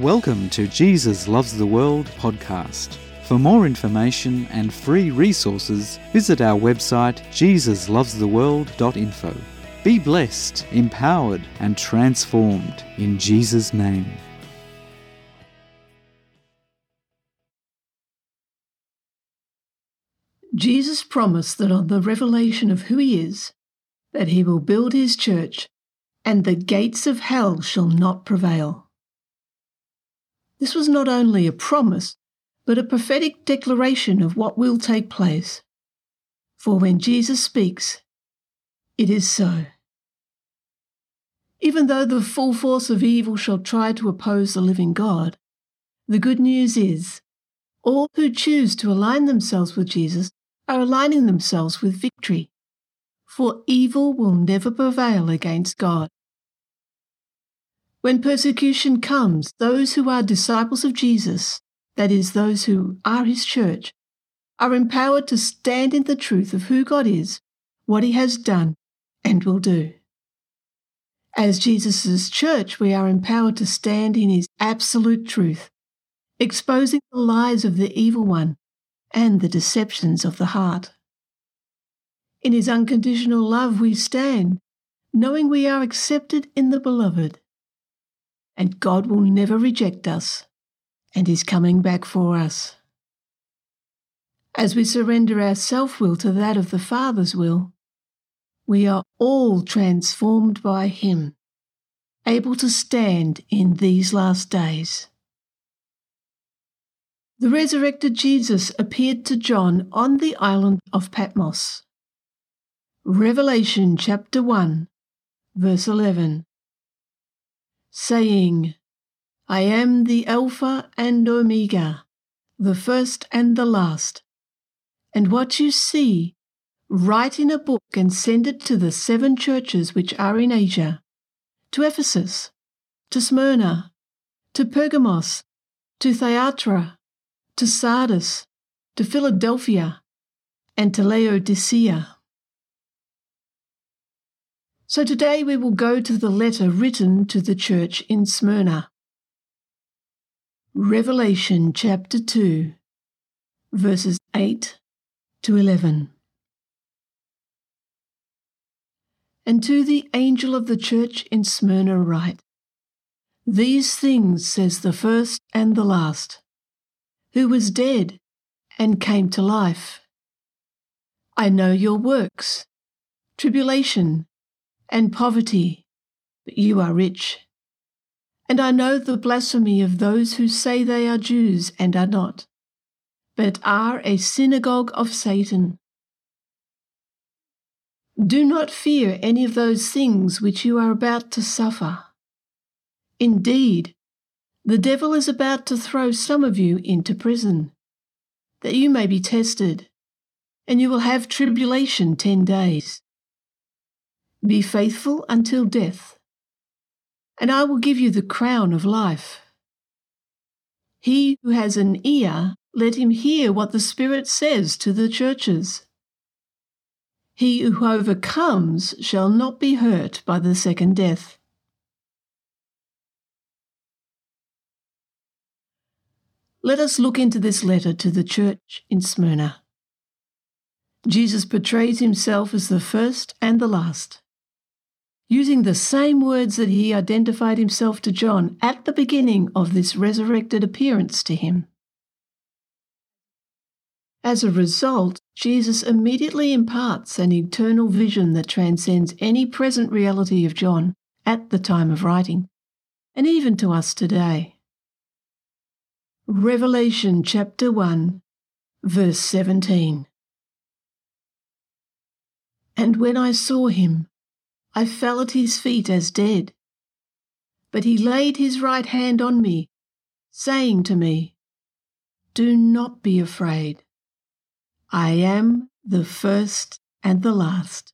Welcome to Jesus Loves the World podcast. For more information and free resources, visit our website jesuslovestheworld.info. Be blessed, empowered, and transformed in Jesus' name. Jesus promised that on the revelation of who he is, that he will build his church, and the gates of hell shall not prevail. This was not only a promise, but a prophetic declaration of what will take place. For when Jesus speaks, it is so. Even though the full force of evil shall try to oppose the living God, the good news is all who choose to align themselves with Jesus are aligning themselves with victory, for evil will never prevail against God. When persecution comes, those who are disciples of Jesus, that is, those who are his church, are empowered to stand in the truth of who God is, what he has done, and will do. As Jesus' church, we are empowered to stand in his absolute truth, exposing the lies of the evil one and the deceptions of the heart. In his unconditional love, we stand, knowing we are accepted in the beloved and God will never reject us and is coming back for us. As we surrender our self will to that of the Father's will, we are all transformed by Him, able to stand in these last days. The resurrected Jesus appeared to John on the island of Patmos. Revelation chapter 1, verse 11 saying, I am the Alpha and Omega, the first and the last. And what you see, write in a book and send it to the seven churches which are in Asia to Ephesus, to Smyrna, to Pergamos, to Thyatira, to Sardis, to Philadelphia, and to Laodicea. So today we will go to the letter written to the church in Smyrna. Revelation chapter 2, verses 8 to 11. And to the angel of the church in Smyrna write These things says the first and the last, who was dead and came to life. I know your works, tribulation and poverty, but you are rich. And I know the blasphemy of those who say they are Jews and are not, but are a synagogue of Satan. Do not fear any of those things which you are about to suffer. Indeed, the devil is about to throw some of you into prison, that you may be tested, and you will have tribulation ten days. Be faithful until death, and I will give you the crown of life. He who has an ear, let him hear what the Spirit says to the churches. He who overcomes shall not be hurt by the second death. Let us look into this letter to the church in Smyrna. Jesus portrays himself as the first and the last using the same words that he identified himself to John at the beginning of this resurrected appearance to him. As a result, Jesus immediately imparts an eternal vision that transcends any present reality of John at the time of writing, and even to us today. Revelation chapter 1, verse 17. And when I saw him, I fell at his feet as dead. But he laid his right hand on me, saying to me, Do not be afraid. I am the first and the last.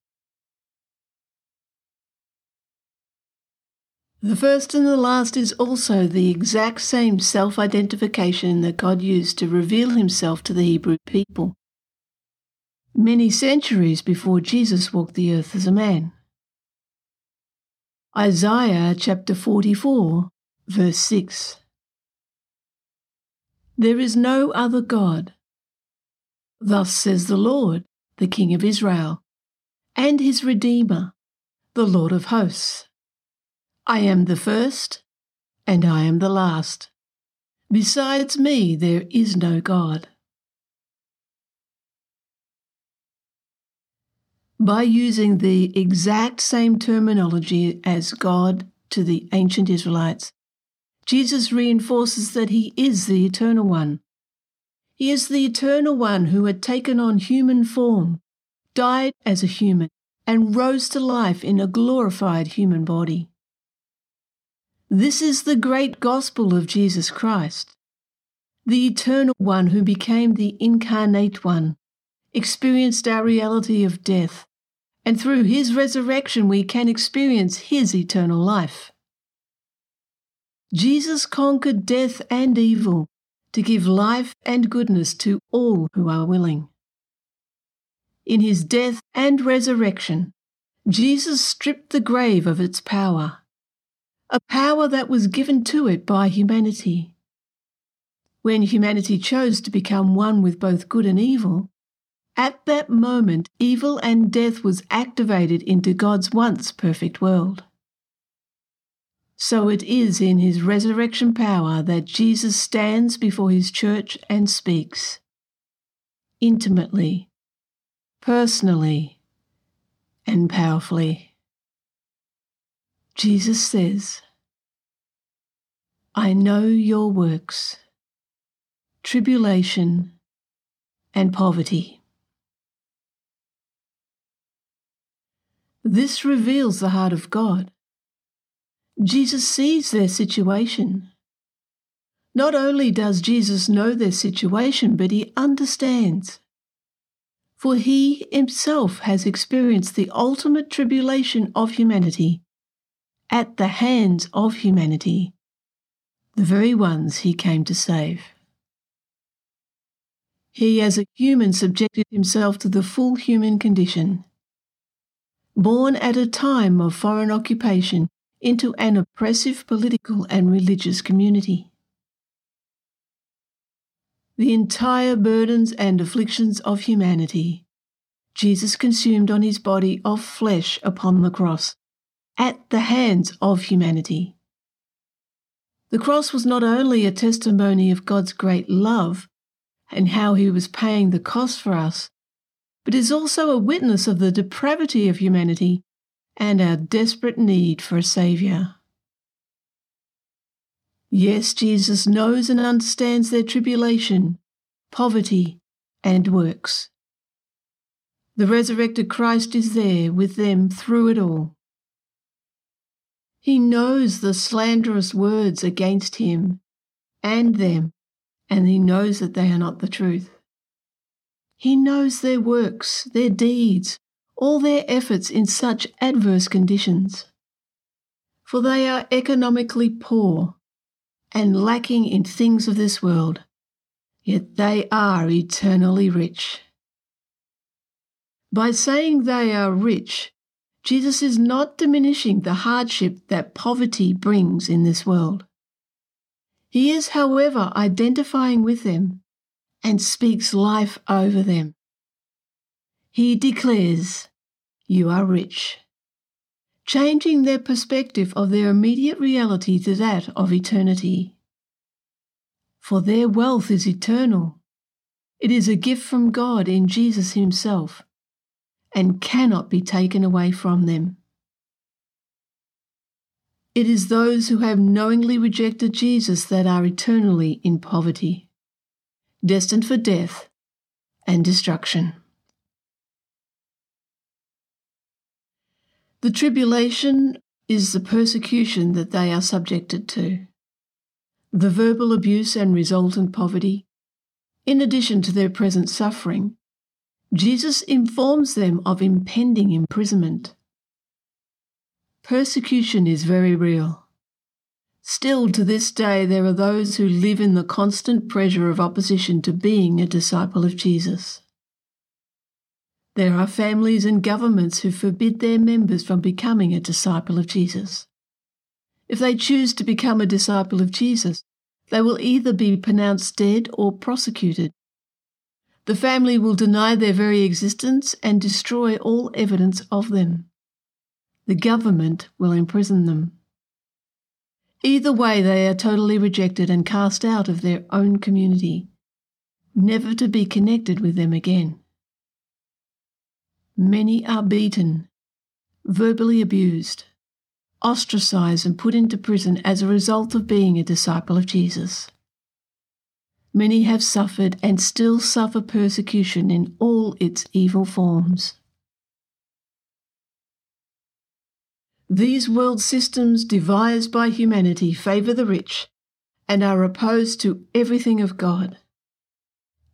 The first and the last is also the exact same self identification that God used to reveal himself to the Hebrew people many centuries before Jesus walked the earth as a man. Isaiah chapter 44, verse 6. There is no other God. Thus says the Lord, the King of Israel, and his Redeemer, the Lord of hosts. I am the first, and I am the last. Besides me, there is no God. By using the exact same terminology as God to the ancient Israelites, Jesus reinforces that he is the Eternal One. He is the Eternal One who had taken on human form, died as a human, and rose to life in a glorified human body. This is the great gospel of Jesus Christ, the Eternal One who became the incarnate One, experienced our reality of death, and through his resurrection we can experience his eternal life. Jesus conquered death and evil to give life and goodness to all who are willing. In his death and resurrection, Jesus stripped the grave of its power, a power that was given to it by humanity. When humanity chose to become one with both good and evil, at that moment evil and death was activated into God's once perfect world. So it is in his resurrection power that Jesus stands before his church and speaks. Intimately, personally, and powerfully. Jesus says, I know your works, tribulation, and poverty. This reveals the heart of God Jesus sees their situation. Not only does Jesus know their situation, but he understands. For he himself has experienced the ultimate tribulation of humanity at the hands of humanity, the very ones he came to save. He, as a human, subjected himself to the full human condition. Born at a time of foreign occupation, into an oppressive political and religious community. The entire burdens and afflictions of humanity Jesus consumed on his body of flesh upon the cross, at the hands of humanity. The cross was not only a testimony of God's great love and how he was paying the cost for us, but is also a witness of the depravity of humanity and our desperate need for a Saviour. Yes, Jesus knows and understands their tribulation, poverty, and works. The resurrected Christ is there with them through it all. He knows the slanderous words against him and them, and he knows that they are not the truth. He knows their works, their deeds, all their efforts in such adverse conditions. For they are economically poor and lacking in things of this world, yet they are eternally rich. By saying they are rich, Jesus is not diminishing the hardship that poverty brings in this world. He is, however, identifying with them and speaks life over them. He declares, You are rich, changing their perspective of their immediate reality to that of eternity. For their wealth is eternal. It is a gift from God in Jesus Himself and cannot be taken away from them. It is those who have knowingly rejected Jesus that are eternally in poverty, destined for death and destruction. The tribulation is the persecution that they are subjected to. The verbal abuse and resultant poverty, in addition to their present suffering, Jesus informs them of impending imprisonment. Persecution is very real. Still, to this day, there are those who live in the constant pressure of opposition to being a disciple of Jesus. There are families and governments who forbid their members from becoming a disciple of Jesus. If they choose to become a disciple of Jesus, They will either be pronounced dead or prosecuted. The family will deny their very existence and destroy all evidence of them. The government will imprison them. Either way, they are totally rejected and cast out of their own community, never to be connected with them again. Many are beaten, verbally abused, ostracized, and put into prison as a result of being a disciple of Jesus. Many have suffered and still suffer persecution in all its evil forms. These world systems devised by humanity favour the rich and are opposed to everything of God,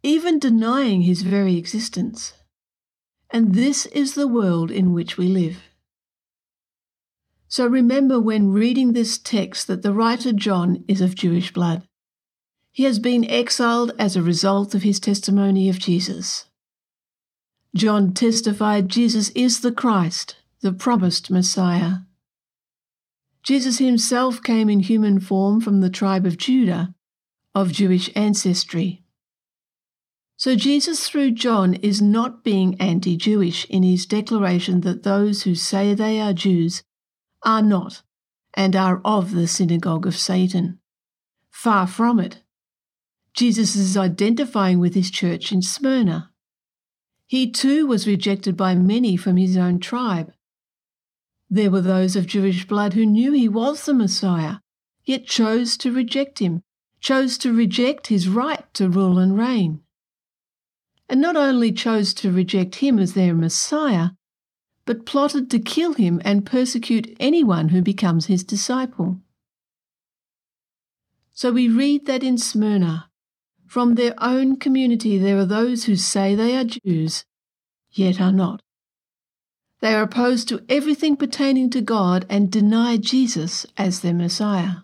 even denying his very existence. And this is the world in which we live. So remember when reading this text that the writer John is of Jewish blood. He has been exiled as a result of his testimony of Jesus. John testified Jesus is the Christ, the promised Messiah. Jesus himself came in human form from the tribe of Judah, of Jewish ancestry. So Jesus, through John, is not being anti Jewish in his declaration that those who say they are Jews are not and are of the synagogue of Satan. Far from it. Jesus is identifying with his church in Smyrna. He too was rejected by many from his own tribe. There were those of Jewish blood who knew he was the Messiah, yet chose to reject him, chose to reject his right to rule and reign. And not only chose to reject him as their Messiah, but plotted to kill him and persecute anyone who becomes his disciple. So we read that in Smyrna, from their own community, there are those who say they are Jews, yet are not. They are opposed to everything pertaining to God and deny Jesus as their Messiah.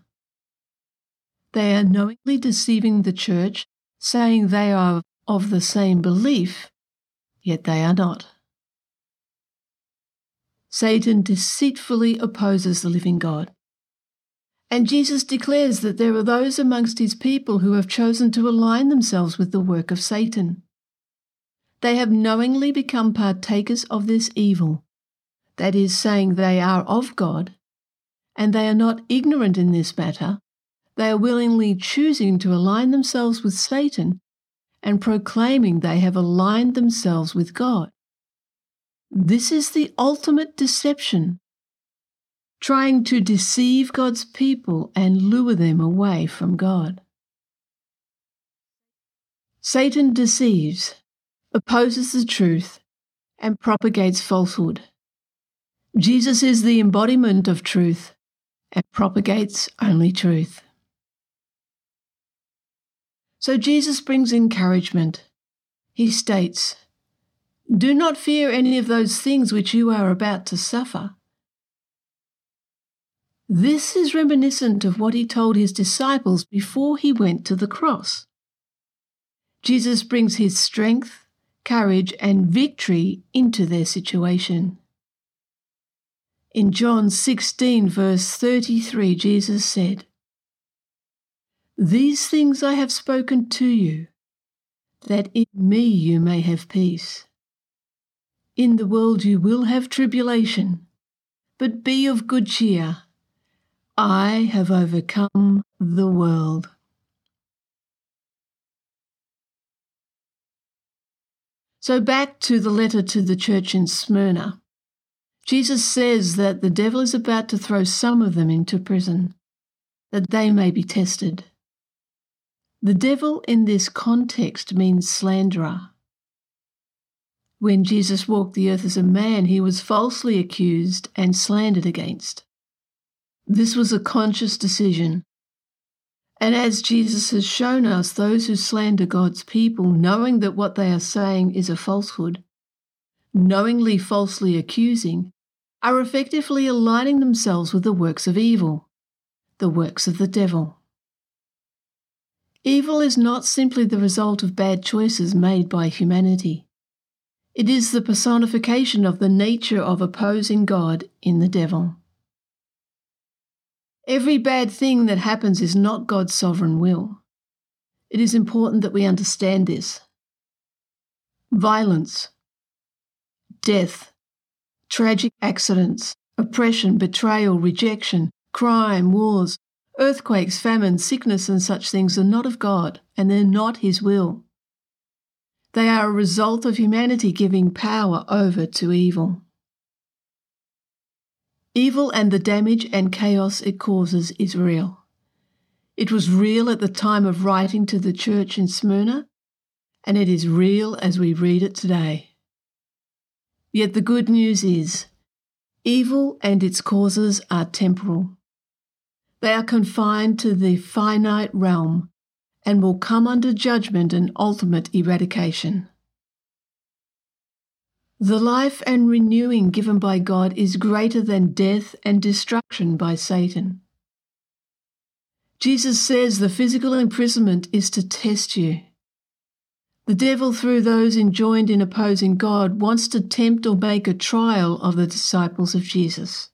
They are knowingly deceiving the church, saying they are of the same belief, yet they are not. Satan deceitfully opposes the living God. And Jesus declares that there are those amongst his people who have chosen to align themselves with the work of Satan. They have knowingly become partakers of this evil, that is, saying they are of God, and they are not ignorant in this matter. They are willingly choosing to align themselves with Satan and proclaiming they have aligned themselves with God. This is the ultimate deception trying to deceive God's people and lure them away from God. Satan deceives, opposes the truth, and propagates falsehood. Jesus is the embodiment of truth and propagates only truth. So Jesus brings encouragement. He states, Do not fear any of those things which you are about to suffer. This is reminiscent of what he told his disciples before he went to the cross. Jesus brings his strength, courage, and victory into their situation. In John 16, verse 33, Jesus said, These things I have spoken to you, that in me you may have peace. In the world you will have tribulation, but be of good cheer. I have overcome the world. So, back to the letter to the church in Smyrna. Jesus says that the devil is about to throw some of them into prison, that they may be tested. The devil in this context means slanderer. When Jesus walked the earth as a man, he was falsely accused and slandered against. This was a conscious decision. And as Jesus has shown us, those who slander God's people, knowing that what they are saying is a falsehood, knowingly falsely accusing, are effectively aligning themselves with the works of evil, the works of the devil. Evil is not simply the result of bad choices made by humanity. It is the personification of the nature of opposing God in the devil. Every bad thing that happens is not God's sovereign will. It is important that we understand this. Violence, death, tragic accidents, oppression, betrayal, rejection, crime, wars, earthquakes, famine, sickness, and such things are not of God, and they're not His will. They are a result of humanity giving power over to evil. Evil and the damage and chaos it causes is real. It was real at the time of writing to the church in Smyrna, and it is real as we read it today. Yet the good news is evil and its causes are temporal. They are confined to the finite realm and will come under judgment and ultimate eradication. The life and renewing given by God is greater than death and destruction by Satan. Jesus says the physical imprisonment is to test you. The devil, through those enjoined in opposing God, wants to tempt or make a trial of the disciples of Jesus,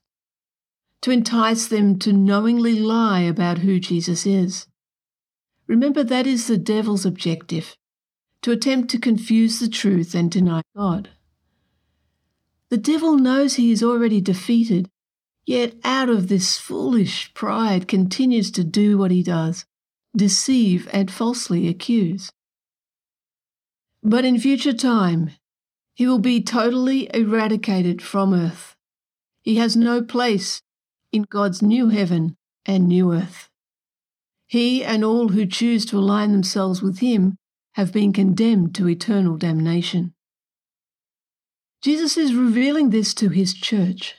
to entice them to knowingly lie about who Jesus is. Remember, that is the devil's objective to attempt to confuse the truth and deny God. The devil knows he is already defeated, yet out of this foolish pride continues to do what he does deceive and falsely accuse. But in future time, he will be totally eradicated from earth. He has no place in God's new heaven and new earth. He and all who choose to align themselves with him have been condemned to eternal damnation. Jesus is revealing this to his church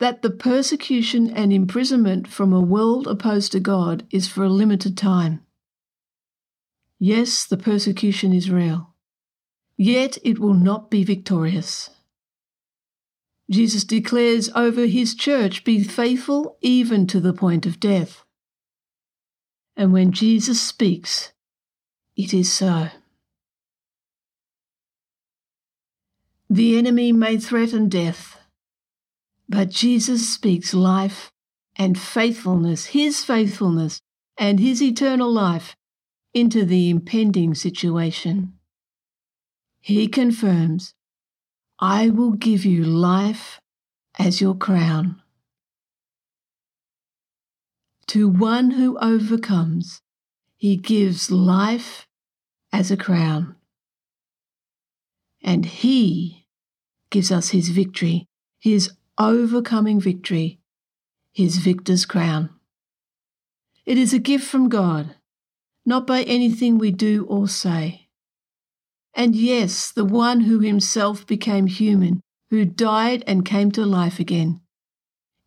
that the persecution and imprisonment from a world opposed to God is for a limited time. Yes, the persecution is real, yet it will not be victorious. Jesus declares over his church, Be faithful even to the point of death. And when Jesus speaks, it is so. The enemy may threaten death, but Jesus speaks life and faithfulness, his faithfulness and his eternal life, into the impending situation. He confirms, I will give you life as your crown. To one who overcomes, he gives life as a crown. And he gives us his victory, his overcoming victory, his victor's crown. It is a gift from God, not by anything we do or say. And yes, the one who himself became human, who died and came to life again,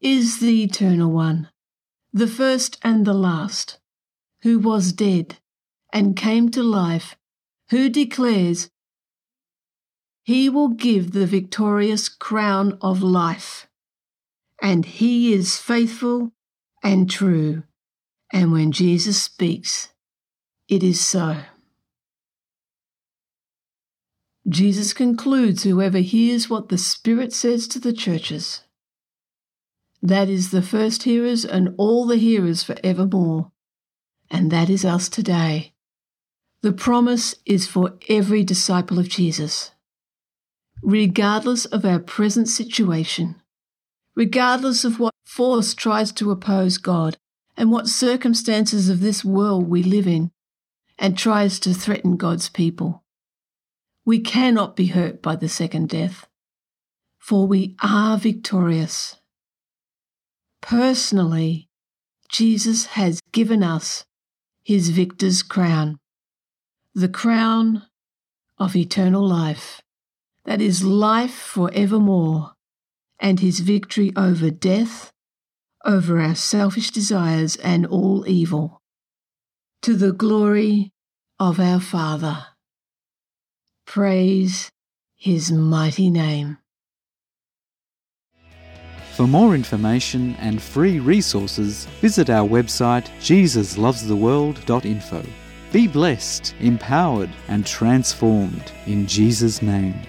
is the eternal one, the first and the last, who was dead and came to life, who declares he will give the victorious crown of life. And he is faithful and true. And when Jesus speaks, it is so. Jesus concludes whoever hears what the Spirit says to the churches. That is the first hearers and all the hearers for evermore. And that is us today. The promise is for every disciple of Jesus regardless of our present situation, regardless of what force tries to oppose God and what circumstances of this world we live in and tries to threaten God's people. We cannot be hurt by the second death, for we are victorious. Personally, Jesus has given us his victor's crown, the crown of eternal life that is life for evermore, and his victory over death, over our selfish desires and all evil, to the glory of our Father. Praise his mighty name. For more information and free resources, visit our website jesuslovestheworld.info. Be blessed, empowered, and transformed in Jesus' name.